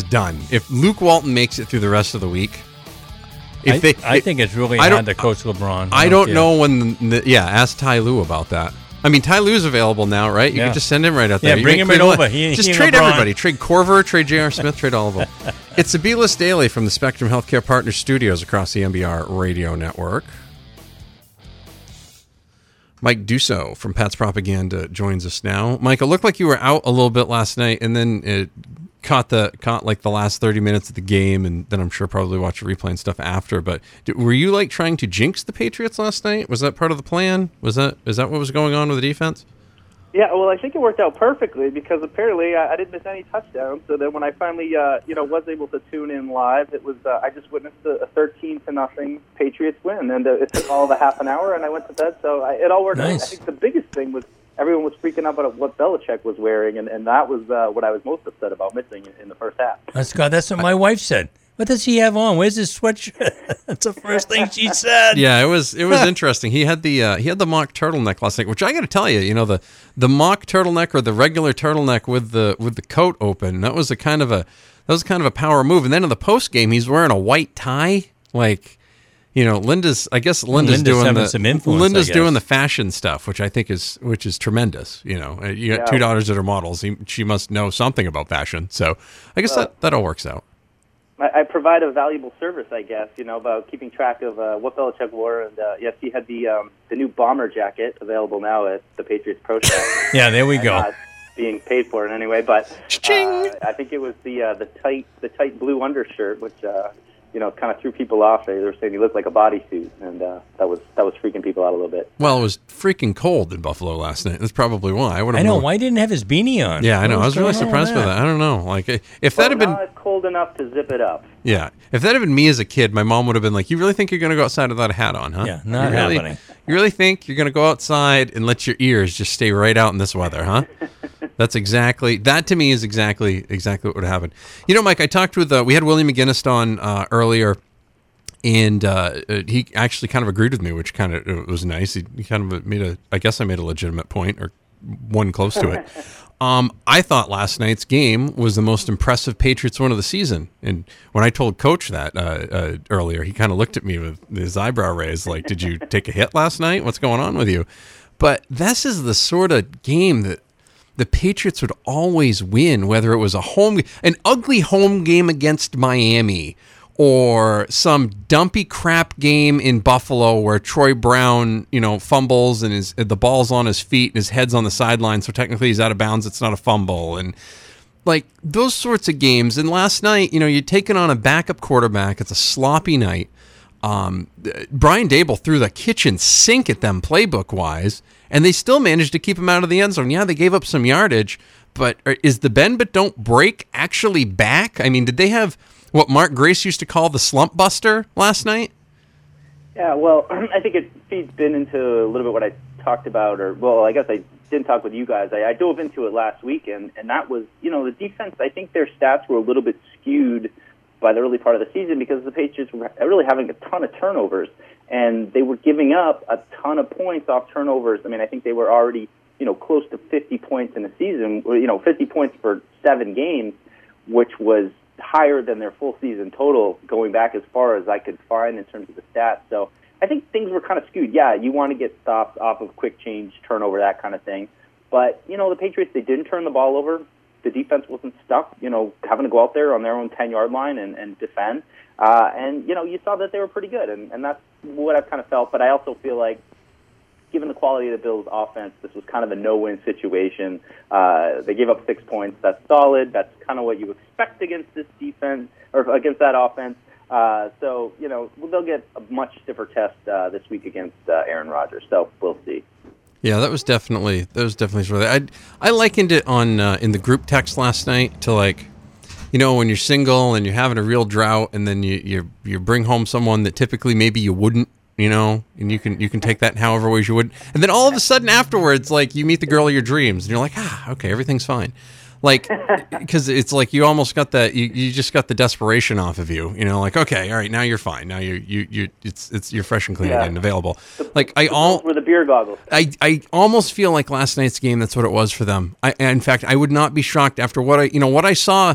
done. If Luke Walton makes it through the rest of the week, if I, they, I think it's really I hard don't- to coach LeBron. I don't care. know when. The, yeah, ask Ty Lue about that. I mean, Ty Lue's available now, right? You Yeah. can just send him right out Yeah, there. You bring him right over. He- just he trade everybody. Trade Korver, trade J.R. Smith, trade all of them. It's the B-list daily from the Spectrum Healthcare Partners studios across the MBR radio network. Mike Dussault from Pat's Propaganda joins us now. Mike, it looked like you were out a little bit last night, and then it caught the caught like the last thirty minutes of the game, and then I'm sure probably watched the replay and stuff after. But d- were you like trying to jinx the Patriots last night? Was that part of the plan? Was that is that what was going on with the defense? Yeah, well, I think it worked out perfectly because apparently I, I didn't miss any touchdowns. So then when I finally, uh, you know, was able to tune in live, it was uh, I just witnessed a, a 13 to nothing Patriots win, and uh, it took all of a half an hour, and I went to bed. So I, it all worked. out. Nice. I think the biggest thing was everyone was freaking out about what Belichick was wearing, and, and that was uh, what I was most upset about missing in, in the first half. That's God. That's what my wife said. What does he have on? Where's his sweatshirt? That's the first thing she said. Yeah, it was it was interesting. He had the uh, he had the mock turtleneck last night, which I got to tell you, you know the the mock turtleneck or the regular turtleneck with the with the coat open. That was a kind of a that was kind of a power move. And then in the post game, he's wearing a white tie, like. You know, Linda's. I guess Linda's, Linda's doing the some influence, Linda's doing the fashion stuff, which I think is which is tremendous. You know, Uh, you got Yeah. two daughters that are models. She must know something about fashion. So I guess that that all works out. I, I provide a valuable service, I guess, you know, about keeping track of uh, what Belichick wore. And uh, yes, he had the um, the new bomber jacket available now at the Patriots Pro Shop. Yeah, there we go. not being paid for it anyway. But uh, I think it was the uh, the tight the tight blue undershirt, which uh, you know kind of threw people off. They were saying he looked like a bodysuit, and uh, that was that was freaking people out a little bit. Well, it was freaking cold in Buffalo last night. That's probably why. I would I know. known- Why didn't have his beanie on? Yeah, I know. What I was really surprised by that. I don't know. Like, if that had been, now cold enough to zip it up. yeah, if that had been me as a kid, my mom would have been like, "You really think you're going to go outside without a hat on, huh? Yeah, not you really, happening. You really think you're going to go outside and let your ears just stay right out in this weather, huh?" That's exactly that to me is exactly exactly what would happen. You know, Mike, I talked with uh, we had William McGinest on uh, earlier. And uh, he actually kind of agreed with me, which kind of was nice. He, he kind of made a, I guess I made a legitimate point or one close to it. Um, I thought last night's game was the most impressive Patriots win of the season. And when I told Coach that uh, uh, earlier, he kind of looked at me with his eyebrow raised, like, "Did you take a hit last night? What's going on with you?" But this is the sort of game that the Patriots would always win, whether it was a home, an ugly home game against Miami, or some dumpy crap game in Buffalo where Troy Brown, you know, fumbles and his the ball's on his feet and his head's on the sideline, so technically he's out of bounds. It's not a fumble, and like those sorts of games. And last night, you know, you're taking on a backup quarterback. It's a sloppy night. Um, Brian Daboll threw the kitchen sink at them playbook wise, and they still managed to keep him out of the end zone. Yeah, they gave up some yardage, but uh, is the bend but don't break actually back? I mean, did they have what Mark Grace used to call the slump buster last night? Yeah, well, I think it feeds in into a little bit what I talked about, or well, I guess I didn't talk with you guys. I, I dove into it last week, and and that was, you know, the defense. I think their stats were a little bit skewed by the early part of the season because the Patriots were really having a ton of turnovers, and they were giving up a ton of points off turnovers. I mean, I think they were already, you know, close to 50 points in the season. You know, 50 points for seven games, which was higher than their full season total going back as far as I could find in terms of the stats. So I think things were kind of skewed. Yeah, you want to get stops off of quick change, turnover, that kind of thing. But, you know, the Patriots, they didn't turn the ball over. The defense wasn't stuck, you know, having to go out there on their own 10 yard line and, and defend. Uh, and, you know, you saw that they were pretty good. And, and that's what I've kind of felt. But I also feel like given the quality of the Bills' offense, this was kind of a no-win situation. Uh, they gave up six points. That's solid. That's kind of what you expect against this defense or against that offense. Uh, so you know they'll get a much stiffer test uh, this week against uh, Aaron Rodgers. So we'll see. Yeah, that was definitely that was definitely sort of. I I likened it on uh, in the group text last night to like, you know, when you're single and you're having a real drought, and then you you you bring home someone that typically maybe you wouldn't, you know, and you can you can take that in however ways you would, and then all of a sudden afterwards, like you meet the girl of your dreams, and you're like, ah, okay, everything's fine. Like, because it's like you almost got that you, you just got the desperation off of you, you know, like okay, all right, now you're fine, now you you you it's it's you're fresh and clean Yeah. and available. Like I all were the beer goggles. I, I almost feel like last night's game that's what it was for them. I in fact I would not be shocked after what I you know what I saw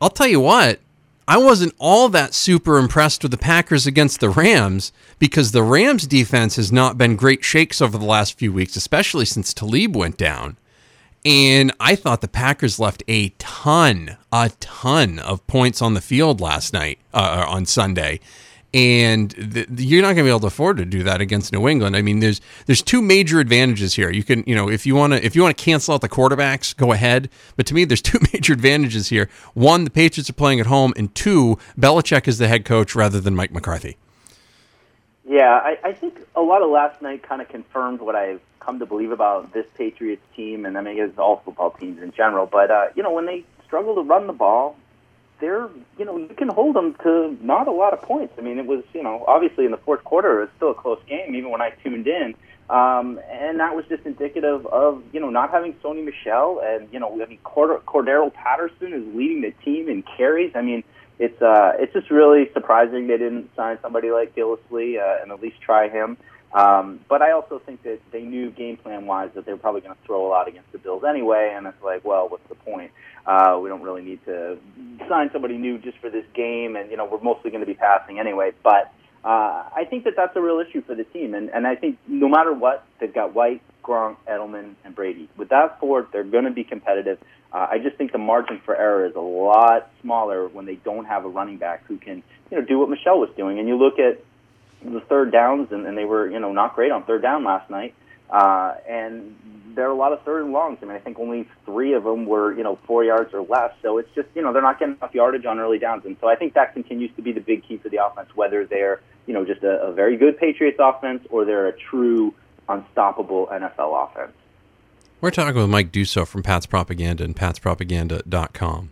I'll tell you what, I wasn't all that super impressed with the Packers against the Rams because the Rams defense has not been great shakes over the last few weeks, especially since Talib went down. And I thought the Packers left a ton, a ton of points on the field last night, uh, on Sunday. And the, you're not going to be able to afford to do that against New England. I mean, there's there's two major advantages here. You can, you know, if you want to if you want to cancel out the quarterbacks, go ahead. But to me, there's two major advantages here. One, the Patriots are playing at home, and two, Belichick is the head coach rather than Mike McCarthy. Yeah, I, I think a lot of last night kind of confirmed what I've come to believe about this Patriots team, and I mean, it's all football teams in general. But uh, you know, when they struggle to run the ball, they're you know you can hold them to not a lot of points. I mean, it was you know obviously in the fourth quarter it was still a close game, even when I tuned in. Um, and that was just indicative of you know not having Sony Michel and you know I mean Cord- Cordarrelle Patterson is leading the team in carries. I mean it's uh it's just really surprising they didn't sign somebody like Gillislee uh, and at least try him. Um, but I also think that they knew game plan wise that they were probably going to throw a lot against the Bills anyway, and it's like, well, what's the point? Uh, we don't really need to sign somebody new just for this game, and you know we're mostly going to be passing anyway. But uh, I think that that's a real issue for the team, and and I think no matter what, they've got White, Gronk, Edelman, and Brady. With that four, they're going to be competitive. Uh, I just think the margin for error is a lot smaller when they don't have a running back who can you know do what Michel was doing. And you look at the third downs, and, and they were you know not great on third down last night. Uh, and there are a lot of third and longs. I mean, I think only three of them were you know four yards or less. So it's just you know they're not getting enough yardage on early downs, and so I think that continues to be the big key for the offense, whether they're you know just a, a very good Patriots offense or they're a true unstoppable NFL offense. We're talking with Mike Dussault from Pat's Propaganda and patspropaganda.com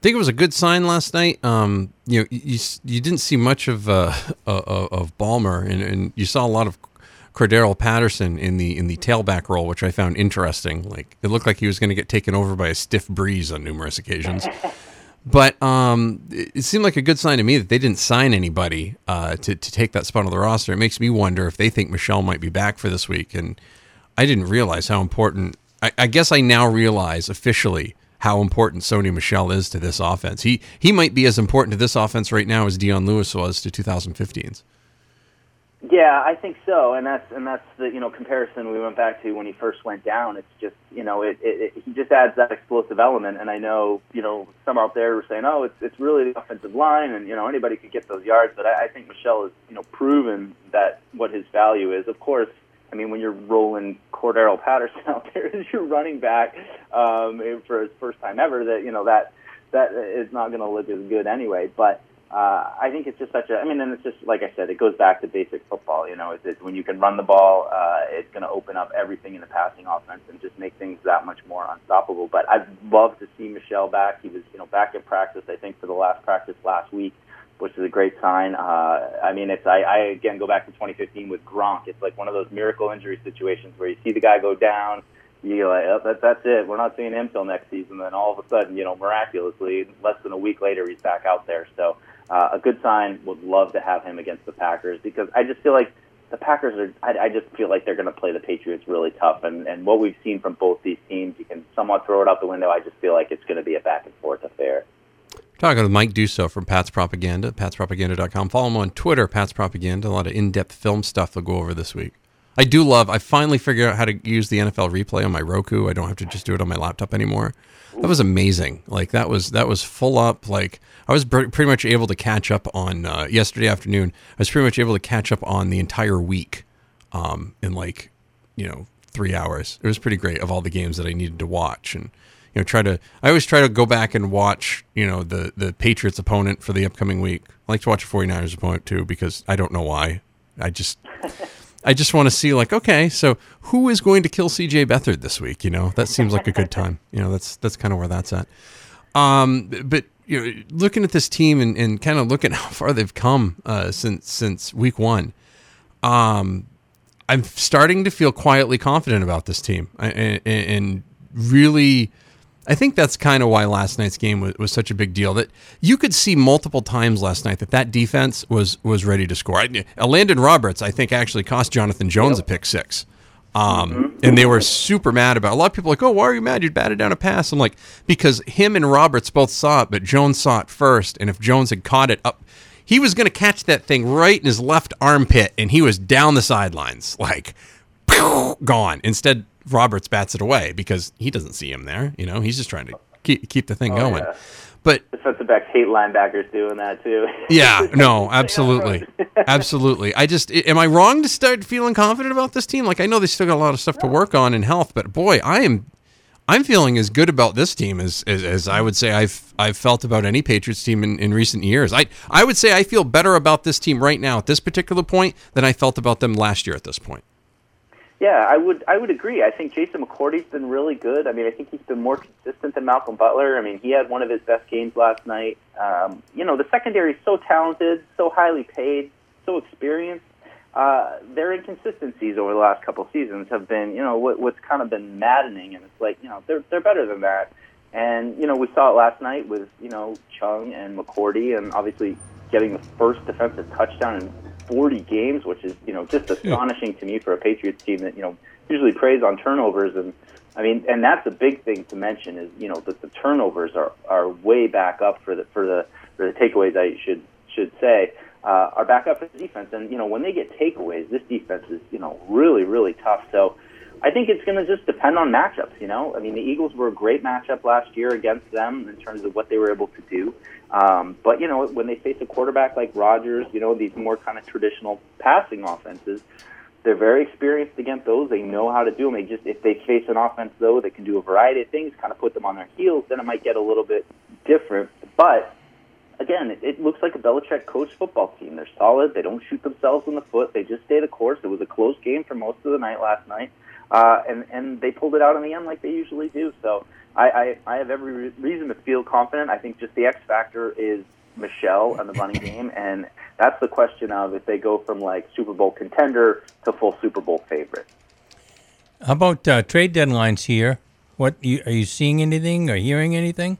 think it was a good sign last night. Um, you know, you you didn't see much of uh, of Barner, and, and you saw a lot of Cordarrelle Patterson in the in the tailback role, which I found interesting. Like it looked like he was going to get taken over by a stiff breeze on numerous occasions. But um, it seemed like a good sign to me that they didn't sign anybody uh, to to take that spot on the roster. It makes me wonder if they think Michel might be back for this week. And I didn't realize how important. I, I guess I now realize officially how important Sony Michel is to this offense. He he might be as important to this offense right now as Dion Lewis was to 2015's. Yeah, I think so, and that's and that's the you know comparison we went back to when he first went down. It's just you know it, it, it he just adds that explosive element, and I know you know some out there were saying, oh, it's it's really the offensive line, and you know anybody could get those yards, but I, I think Michel has you know proven that what his value is. Of course, I mean, when you're rolling Cordarrelle Patterson out there as your running back um, for his first time ever, that you know that that is not going to look as good anyway. But uh, I think it's just such a. I mean, and it's just like I said, it goes back to basic football. You know, it's, it's when you can run the ball, uh, it's going to open up everything in the passing offense and just make things that much more unstoppable. But I'd love to see Michel back. He was, you know, back in practice. I think for the last practice last week which is a great sign. Uh, I mean, it's I, I again go back to 2015 with Gronk. It's like one of those miracle injury situations where you see the guy go down, you're like, oh, that, that's it. We're not seeing him till next season. Then all of a sudden, you know, miraculously, less than a week later, he's back out there. So uh, a good sign. Would love to have him against the Packers because I just feel like the Packers are. I, I just feel like they're going to play the Patriots really tough, and and what we've seen from both these teams, you can somewhat throw it out the window. I just feel like it's going to be a back and forth affair. Talking with Mike Dussault from Pat's Propaganda, patspropaganda.com. Follow him on Twitter, Pat's Propaganda. A lot of in depth film stuff to go over this week. I do love, I finally figured out how to use the NFL replay on my Roku. I don't have to just do it on my laptop anymore. That was amazing. Like, that was, that was full up. Like, I was pretty much able to catch up on, uh, yesterday afternoon, I was pretty much able to catch up on the entire week um, in like, you know, three hours. It was pretty great of all the games that I needed to watch. And, you know try to I always try to go back and watch you know the the Patriots opponent for the upcoming week. I like to watch a 49ers opponent too because I don't know why. I just I just want to see like okay, so who is going to kill CJ Beathard this week, you know? That seems like a good time. You know, that's that's kind of where that's at. Um but you know, looking at this team and, and kind of looking how far they've come uh, since since week 1. Um I'm starting to feel quietly confident about this team and, and really I think that's kind of why last night's game was, was, such a big deal. That you could see multiple times last night that that defense was was ready to score. I, Landon Roberts, I think, actually cost Jonathan Jones yep. a pick six. Um, and they were super mad about. It. A lot of people are like, "Oh, why are you mad? You batted down a pass." I'm like, because him and Roberts both saw it, but Jones saw it first, and if Jones had caught it up, he was going to catch that thing right in his left armpit, and he was down the sidelines, like gone. Instead, Roberts bats it away because he doesn't see him there. You know, he's just trying to keep keep the thing Oh, going. yeah. But Defensive backs hate linebackers doing that too. yeah, no, absolutely, absolutely. I just am I wrong to start feeling confident about this team? Like I know they still got a lot of stuff to work on in health, but boy, I am. I'm feeling as good about this team as, as, as I would say I've I've felt about any Patriots team in, in recent years. I I would say I feel better about this team right now at this particular point than I felt about them last year at this point. Yeah, I would I would agree. I think Jason McCourty's been really good. I mean, I think he's been more consistent than Malcolm Butler. I mean, he had one of his best games last night. Um, you know, the secondary is so talented, so highly paid, so experienced. Uh, their inconsistencies over the last couple seasons have been, you know, what, what's kind of been maddening. And it's like, you know, they're they're better than that. And you know, we saw it last night with you know Chung and McCourty, and obviously getting the first defensive touchdown in 40 games, which is you know just astonishing to me for a Patriots team that you know usually preys on turnovers. And I mean, and that's a big thing to mention is you know that the turnovers are are way back up for the for the for the takeaways. I should should say. Uh, are back up for the defense, and you know when they get takeaways, this defense is you know really really tough. So I think it's going to just depend on matchups. You know, I mean, the Eagles were a great matchup last year against them in terms of what they were able to do. Um, but you know, when they face a quarterback like Rodgers, you know, these more kind of traditional passing offenses, they're very experienced against those. They know how to do them. They just if they face an offense though that can do a variety of things, kind of put them on their heels, then it might get a little bit different. But again, it, it looks like a Belichick coach football team. They're solid. They don't shoot themselves in the foot. They just stay the course. It was a close game for most of the night last night, uh, and and they pulled it out in the end like they usually do. So I I, I have every re- reason to feel confident. I think just the X factor is Michel and the running game, and that's the question of if they go from like Super Bowl contender to full Super Bowl favorite. How about uh, trade deadlines here? What you, are you seeing anything or hearing anything?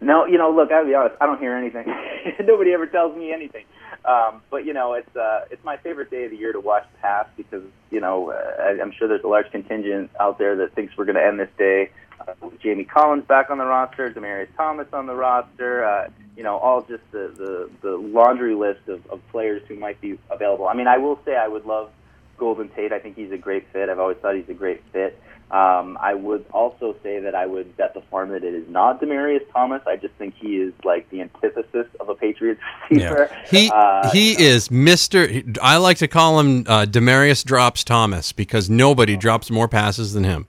No, you know, look, I'll be honest, I don't hear anything. Nobody ever tells me anything. Um, but you know, it's uh, it's my favorite day of the year to watch pass because you know uh, I- I'm sure there's a large contingent out there that thinks we're going to end this day uh, Jamie Collins back on the roster, Demaryius Thomas on the roster. Uh, you know, all just the, the the laundry list of, of players who might be available. I mean, I will say I would love Golden Tate. I think he's a great fit. I've always thought he's a great fit. Um, I would also say that I would bet the farm that it is not Demaryius Thomas. I just think he is like the antithesis of a Patriots receiver. He Uh, he you know, is Mister. I like to call him uh, Demaryius drops Thomas because nobody drops more passes than him.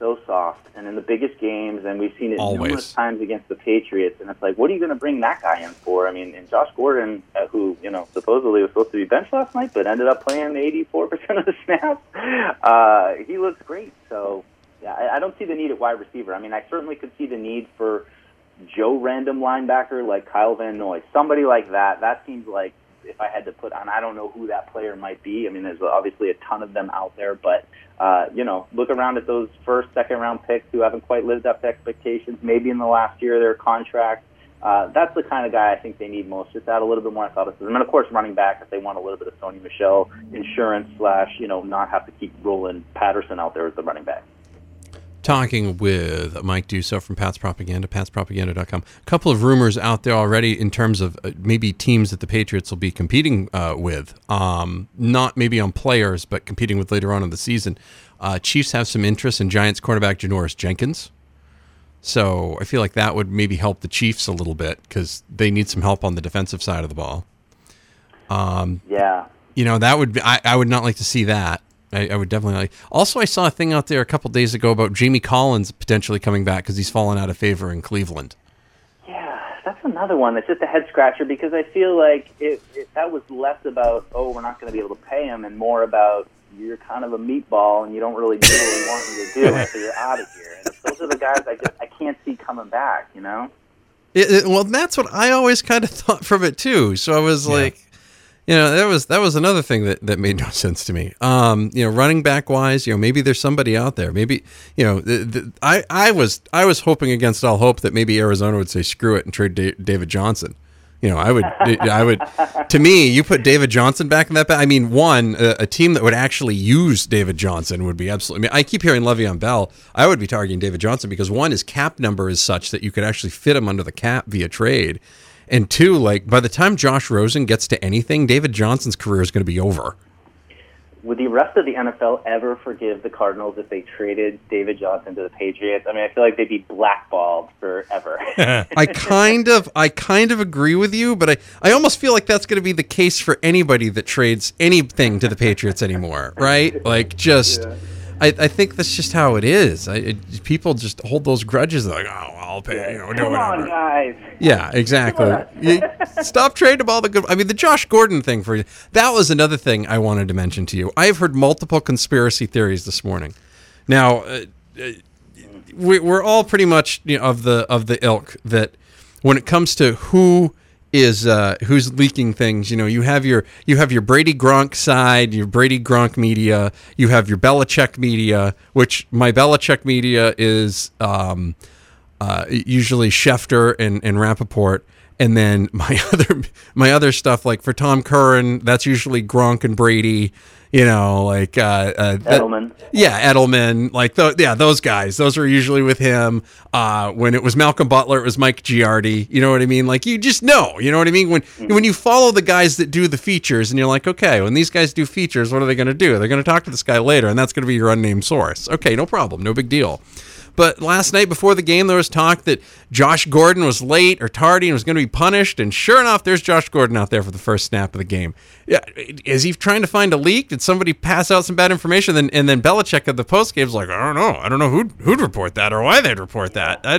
So soft and in the biggest games, and we've seen it Always. numerous times against the Patriots. And it's like, what are you going to bring that guy in for? I mean, and Josh Gordon, uh, who you know supposedly was supposed to be benched last night, but ended up playing 84 percent of the snaps. Uh, he looks great. So yeah, I, I don't see the need at wide receiver. I mean, I certainly could see the need for Joe random linebacker like Kyle Van Noy, somebody like that. That seems like I had to put on, I don't know who that player might be. I mean, there's obviously a ton of them out there, but uh, you know, look around at those first, second round picks who haven't quite lived up to expectations. Maybe in the last year of their contract. Uh, that's the kind of guy I think they need most. Just add a little bit more athleticism, and of course, running back if they want a little bit of Sony Michel insurance slash, you know, not have to keep rolling Patterson out there as the running back. Talking with Mike Dussault from Pat's Propaganda, patspropaganda.com. A couple of rumors out there already in terms of uh, maybe teams that the Patriots will be competing uh, with. Um, not maybe on players, but competing with later on in the season. Uh, Chiefs have some interest in Giants quarterback Janoris Jenkins. So I feel like that would maybe help the Chiefs a little bit because they need some help on the defensive side of the ball. Yeah, You know, that would be, I, I would not like to see that. I, I would definitely like. Also, I saw a thing out there a couple days ago about Jamie Collins potentially coming back because he's fallen out of favor in Cleveland. Yeah, that's another one that's just a head scratcher because I feel like it, it that was less about oh we're not going to be able to pay him and more about you're kind of a meatball and you don't really do what we want you to do, so you're out of here. And those are the guys I just I can't see coming back. You know? It, it- well, that's what I always kind of thought from it too. So I was like, you know, that was that was another thing that, that made no sense to me. Um, you know, running back wise, you know, maybe there's somebody out there. Maybe you know, the, the, I I was I was hoping against all hope that maybe Arizona would say screw it and trade da- David Johnson You know, I would, I would. To me, you put David Johnson back in that. I mean, one, a, a, team that would actually use David Johnson would be absolutely. I mean, I keep hearing Le'Veon Bell. I would be targeting David Johnson because one, his cap number is such that you could actually fit him under the cap via trade, and two, like by the time Josh Rosen gets to anything, David Johnson's career is going to be over would the rest of the NFL ever forgive the Cardinals if they traded David Johnson to the Patriots? I mean, I feel like they'd be blackballed forever. I kind of, I kind of agree with you, but I, I almost feel like that's going to be the case for anybody that trades anything to the Patriots anymore, right? Like, just. Yeah. I, I think that's just how it is. I, it, people just hold those grudges. Like, oh, I'll pay. You know, do Come on, guys. Yeah, exactly. you, stop trading all the good. I mean, the Josh Gordon thing for you. That was another thing I wanted to mention to you. I have heard multiple conspiracy theories this morning. Now, uh, uh we, we're all pretty much you know, of the of the ilk that when it comes to who is uh, who's leaking things. You know, you have your you have your Brady Gronk side, your Brady Gronk media. You have your Belichick media, which my Belichick media is um, uh, usually Schefter and and Rapoport. And then my other my other stuff, like for Tom Curran, that's usually Gronk and Brady you know, like uh, uh, Edelman. yeah, Edelman. Like, th- yeah, those guys. Those are usually with him. Uh, when it was Malcolm Butler, it was Mike Giardi. You know what I mean? Like, you just know. You know what I mean? When mm-hmm. when you follow the guys that do the features, and you're like, okay, when these guys do features, what are they going to do? They're going to talk to this guy later, and that's going to be your unnamed source. Okay, no problem, no big deal. But last night before the game, there was talk that Josh Gordon was late or tardy and was going to be punished. And sure enough, there's Josh Gordon out there for the first snap of the game. Yeah, is he trying to find a leak? Did somebody pass out some bad information? And, and then Belichick at the post game is like, I don't know, I don't know who'd, who'd report that or why they'd report that. I,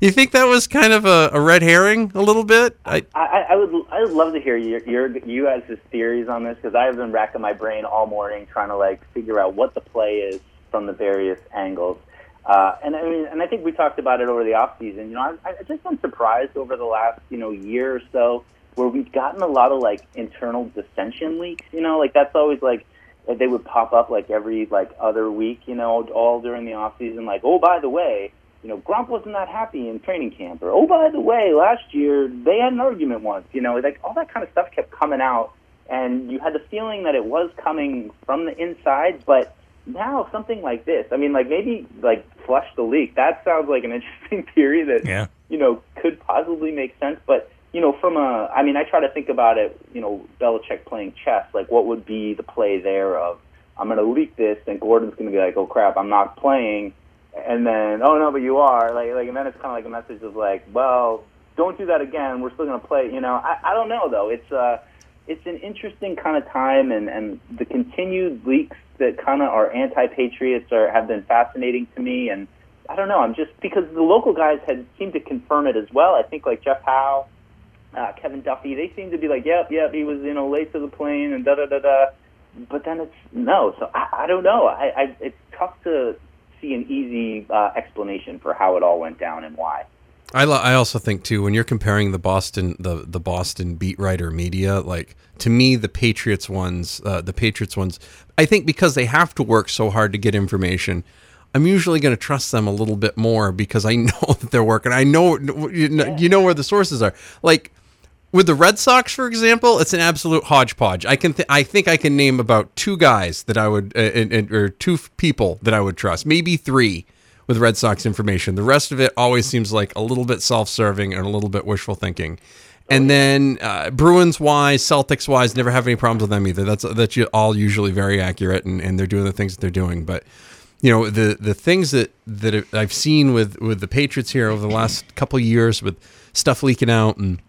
you think that was kind of a, a red herring a little bit? I, I, I, would I would love to hear your, your you guys' theories on this because I've been racking my brain all morning trying to like figure out what the play is from the various angles. Uh, and I mean, and I think we talked about it over the off season. You know, I, I just been surprised over the last you know year or so where we've gotten a lot of like internal dissension leaks. You know, like that's always like they would pop up like every like other week. You know, all during the off season. Like, oh, by the way, you know, Gronk wasn't that happy in training camp, or oh, by the way, last year they had an argument once. You know, like all that kind of stuff kept coming out, and you had the feeling that it was coming from the inside, but now something like this. I mean, like maybe like flush the leak. That sounds like an interesting theory that yeah. you know could possibly make sense. But you know, from a, I mean, I try to think about it. You know, Belichick playing chess. Like, what would be the play there of I'm going to leak this, and Gordon's going to be like, oh crap, I'm not playing, and then oh no, but you are. Like, like, and then it's kind of like a message of like, well, don't do that again. We're still going to play. You know, I, I don't know though. It's uh, it's an interesting kind of time, and and the continued leaks that kind of are anti-patriots are have been fascinating to me, and I don't know. I'm just because the local guys had seemed to confirm it as well. I think like Jeff Howe, uh, Kevin Duffy, they seem to be like, yep, yep, he was you know late to the plane and da da da da. But then it's no. So I, I don't know. I, I it's tough to see an easy uh, explanation for how it all went down and why. I, lo- I also think too when you're comparing the Boston the the Boston beat writer media like to me the Patriots ones uh, the Patriots ones I think because they have to work so hard to get information I'm usually going to trust them a little bit more because I know that they're working. I know you know, you know where the sources are. Like with the Red Sox for example it's an absolute hodgepodge. I can th- I think I can name about two guys that I would uh, or two people that I would trust maybe three with Red Sox information. The rest of it always seems like a little bit self-serving and a little bit wishful thinking. And then uh, Bruins wise, Celtics wise, never have any problems with them either. That's that's all usually very accurate, and, and they're doing the things that they're doing. But you know the the things that that I've seen with with the Patriots here over the last couple years with stuff leaking out and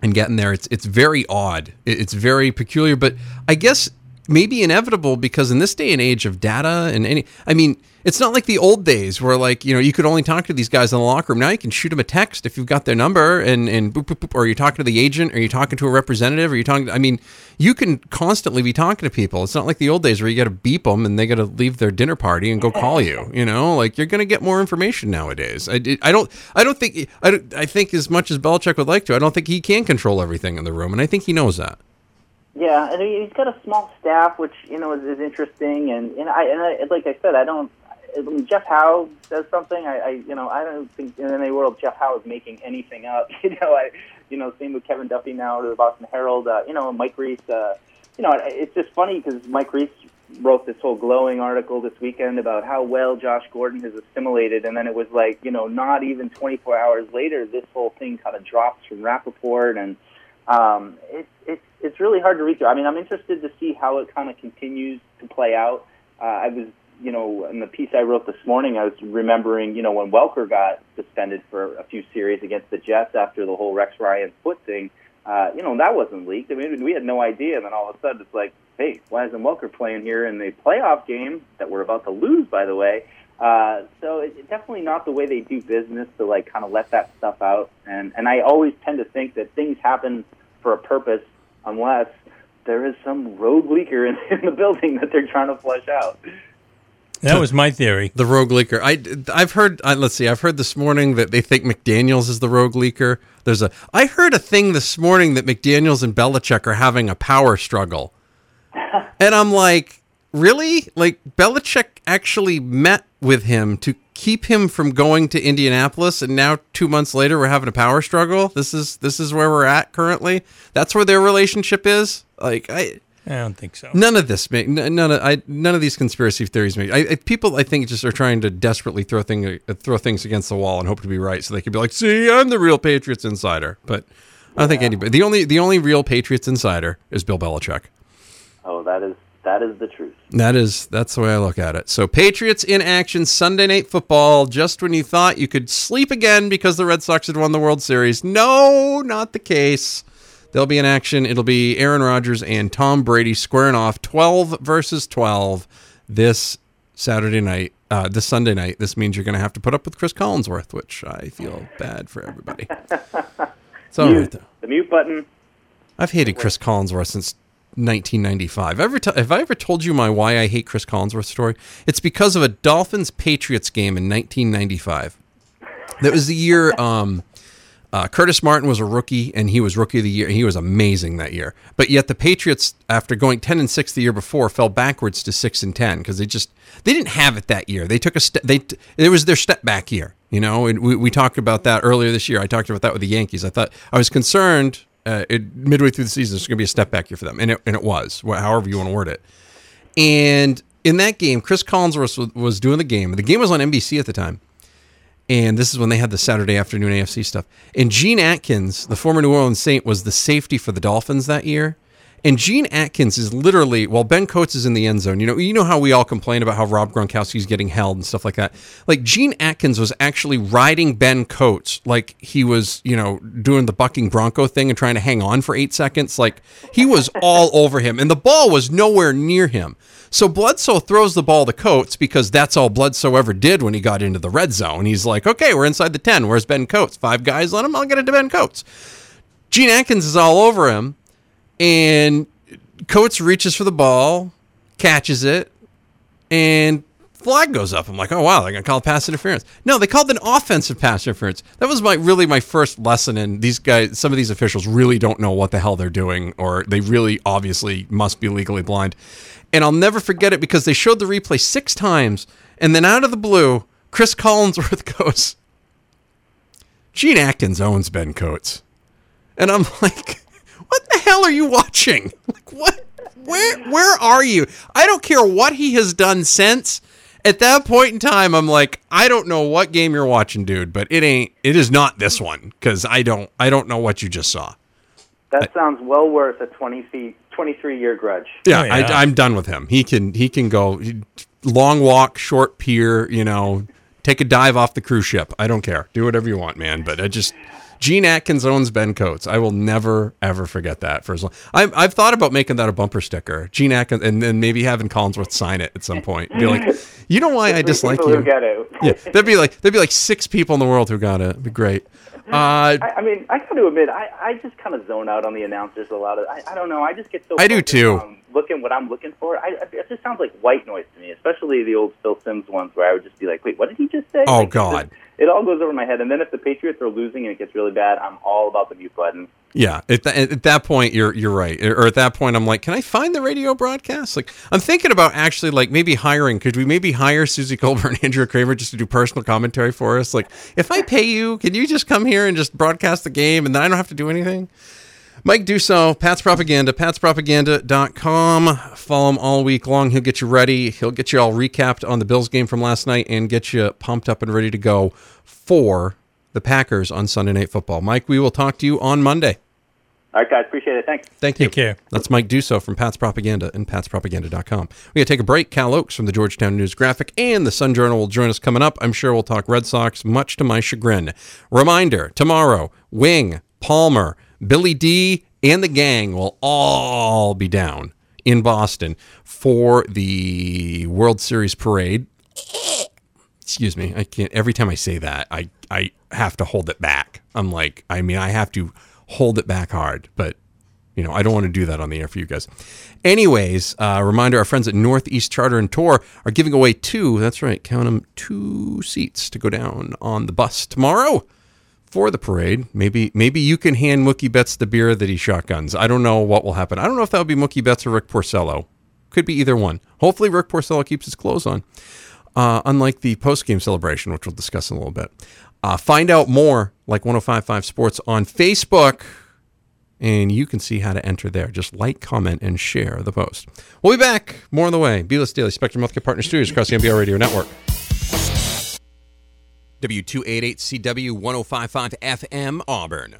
and getting there, it's it's very odd. It's very peculiar, but I guess maybe inevitable because in this day and age of data and any, I mean, it's not like the old days where like you know you could only talk to these guys in the locker room. Now you can shoot them a text if you've got their number and and boop boop boop. Or you're talking to the agent, or you're talking to a representative, or you're talking. I mean, you can constantly be talking to people. It's not like the old days where you got to beep them and they got to leave their dinner party and go call you. You know, like you're going to get more information nowadays. I, I don't I don't think I don't, I think as much as Belichick would like to, I don't think he can control everything in the room, and I think he knows that. Yeah, and he's got a small staff, which you know is, is interesting, and and I and I, like I said, I don't. when Jeff Howe says something, I, I you know I don't think in any world Jeff Howe is making anything up. You know, I you know same with Kevin Duffy now to the Boston Herald. Uh, you know, Mike Reiss. Uh, you know, it's just funny because Mike Reiss wrote this whole glowing article this weekend about how well Josh Gordon has assimilated, and then it was like, you know, not even 24 hours later, this whole thing kind of drops from Rapoport, and um, it's it's it's really hard to read through. I mean, I'm interested to see how it kind of continues to play out. Uh, I was, you know, in the piece I wrote this morning, I was remembering, you know, when Welker got suspended for a few series against the Jets after the whole Rex Ryan foot thing. Uh, you know, that wasn't leaked. I mean, we had no idea, and then all of a sudden it's like, hey, why isn't Welker playing here in the playoff game that we're about to lose, by the way? Uh, so it's definitely not the way they do business to like kind of let that stuff out. And and I always tend to think that things happen for a purpose, unless there is some rogue leaker in, in the building that they're trying to flush out. That was my theory. The rogue leaker. I, I've heard. Uh, let's see. I've heard this morning that they think McDaniels is the rogue leaker. There's a. I heard a thing this morning that McDaniels and Belichick are having a power struggle, and I'm like, really? Like Belichick actually met with him to keep him from going to Indianapolis, and now two months later we're having a power struggle. This is this is where we're at currently. That's where their relationship is. Like I. I don't think so. None of this make none of I none of these conspiracy theories make. I, I, people I think just are trying to desperately throw thing throw things against the wall and hope to be right, so they could be like, "See, I'm the real Patriots insider." But I don't think anybody. The only the only real Patriots insider is Bill Belichick. Oh, that is that is the truth. That is that's the way I look at it. So Patriots in action Sunday night football. Just when you thought you could sleep again because the Red Sox had won the World Series, no, not the case. They'll be in action. It'll be Aaron Rodgers and Tom Brady squaring off 12 versus 12 this Saturday night, uh, this Sunday night. This means you're going to have to put up with Chris Collinsworth, which I feel bad for everybody. All right. The mute button. I've hated Chris Collinsworth since 1995. Ever t- have I ever told you my why I hate Chris Collinsworth story? It's because of a Dolphins Patriots game in 1995. That was the year um, uh, Curtis Martin was a rookie, and he was rookie of the year. He was amazing that year. But yet the Patriots, after going 10 and six the year before, fell backwards to six and 10 because they just they didn't have it that year. They took a step. They it was their step back year. You know, and we, we talked about that earlier this year. I talked about that with the Yankees. I thought I was concerned uh, it, midway through the season, it's going to be a step back year for them, and it, and it was, however you want to word it. And in that game, Chris Collinsworth was, was doing the game. The game was on NBC at the time, and this is when they had the Saturday afternoon AFC stuff. And Gene Atkins, the former New Orleans Saint, was the safety for the Dolphins that year. And Gene Atkins is literally while Ben Coates is in the end zone. You know, you know how we all complain about how Rob Gronkowski's getting held and stuff like that. Like Gene Atkins was actually riding Ben Coates like he was, you know, doing the bucking Bronco thing and trying to hang on for eight seconds. Like he was all over him, and the ball was nowhere near him. So Bledsoe throws the ball to Coates because that's all Bledsoe ever did when he got into the red zone. He's like, okay, we're inside the ten. Where's Ben Coates? Five guys on him. I'll get it to Ben Coates. Gene Atkins is all over him and Coates reaches for the ball, catches it, and flag goes up. I'm like, oh wow, they're gonna call pass interference. No, they called an offensive pass interference. That was my really my first lesson. And these guys, some of these officials really don't know what the hell they're doing, or they really obviously must be legally blind. And I'll never forget it because they showed the replay six times, and then out of the blue, Chris Collinsworth goes, Gene Atkins owns Ben Coates, and I'm like what the hell are you watching? Like what? Where where are you? I don't care what he has done since. At that point in time, I'm like, I don't know what game you're watching, dude, but it ain't. It is not this one because I don't. I don't know what you just saw. That sounds well worth a 20 feet, 23 year grudge. Yeah, Oh, yeah. I, I'm done with him. He can. He can go long walk, short pier. You know, take a dive off the cruise ship. I don't care. Do whatever you want, man. But I just. Gene Atkins owns Ben Coates. I will never ever forget that for as long. I've, I've thought about making that a bumper sticker. Gene Atkins, and then maybe having Collinsworth sign it at some point. Be like, you know why I dislike you? who get it. Yeah, there'd be like there'd be like six people in the world who got it. It'd be great. Uh, I, I mean, I got to admit, I, I just kind of zone out on the announcers a lot of. I, I don't know. I just get so. I do too. on Looking what I'm looking for, I, it just sounds like white noise to me. Especially the old Phil Simms ones, where I would just be like, "Wait, what did he just say?" Oh, Like, God. just- It all goes over my head, and then if the Patriots are losing and it gets really bad, I'm all about the mute button. Yeah, at, th- at that point you're you're right. Or at that point I'm like, can I find the radio broadcast? Like I'm thinking about actually like maybe hiring. Could we maybe hire Susie Colbert and Andrew Kramer just to do personal commentary for us? Like if I pay you, can you just come here and just broadcast the game and then I don't have to do anything? Mike Dussault, Pat's Propaganda, patspropaganda.com. Follow him all week long. He'll get you ready. He'll get you all recapped on the Bills game from last night and get you pumped up and ready to go for the Packers on Sunday Night Football. Mike, we will talk to you on Monday. All right, guys. Appreciate it. Thanks. Thank you. Take care. That's Mike Dussault from Pat's Propaganda and patspropaganda.com. We got to take a break. Kalle Oakes from the Georgetown News Graphic and the Sun Journal will join us coming up. I'm sure we'll talk Red Sox, much to my chagrin. Reminder tomorrow, Wing, Palmer, Billy D, and the gang will all be down in Boston for the World Series parade. Excuse me. I can't. Every time I say that, I, I have to hold it back. I'm like, I mean, I have to hold it back hard, but you know, I don't want to do that on the air for you guys. Anyways, uh, reminder: our friends at Northeast Charter and Tour are giving away two. That's right, count them, two seats to go down on the bus tomorrow for the parade. Maybe, maybe you can hand Mookie Betts the beer that he shotguns. I don't know what will happen. I don't know if that would be Mookie Betts or Rick Porcello. Could be either one. Hopefully, Rick Porcello keeps his clothes on. Uh, unlike the post game celebration, which we'll discuss in a little bit. Uh, find out more, like 1055 Sports, on Facebook, and you can see how to enter there. Just like, comment, and share the post. We'll be back. More on the way. Beatless Daily Spectrum Healthcare Partner Studios across the NBR Radio Network. W288CW 1055 FM Auburn.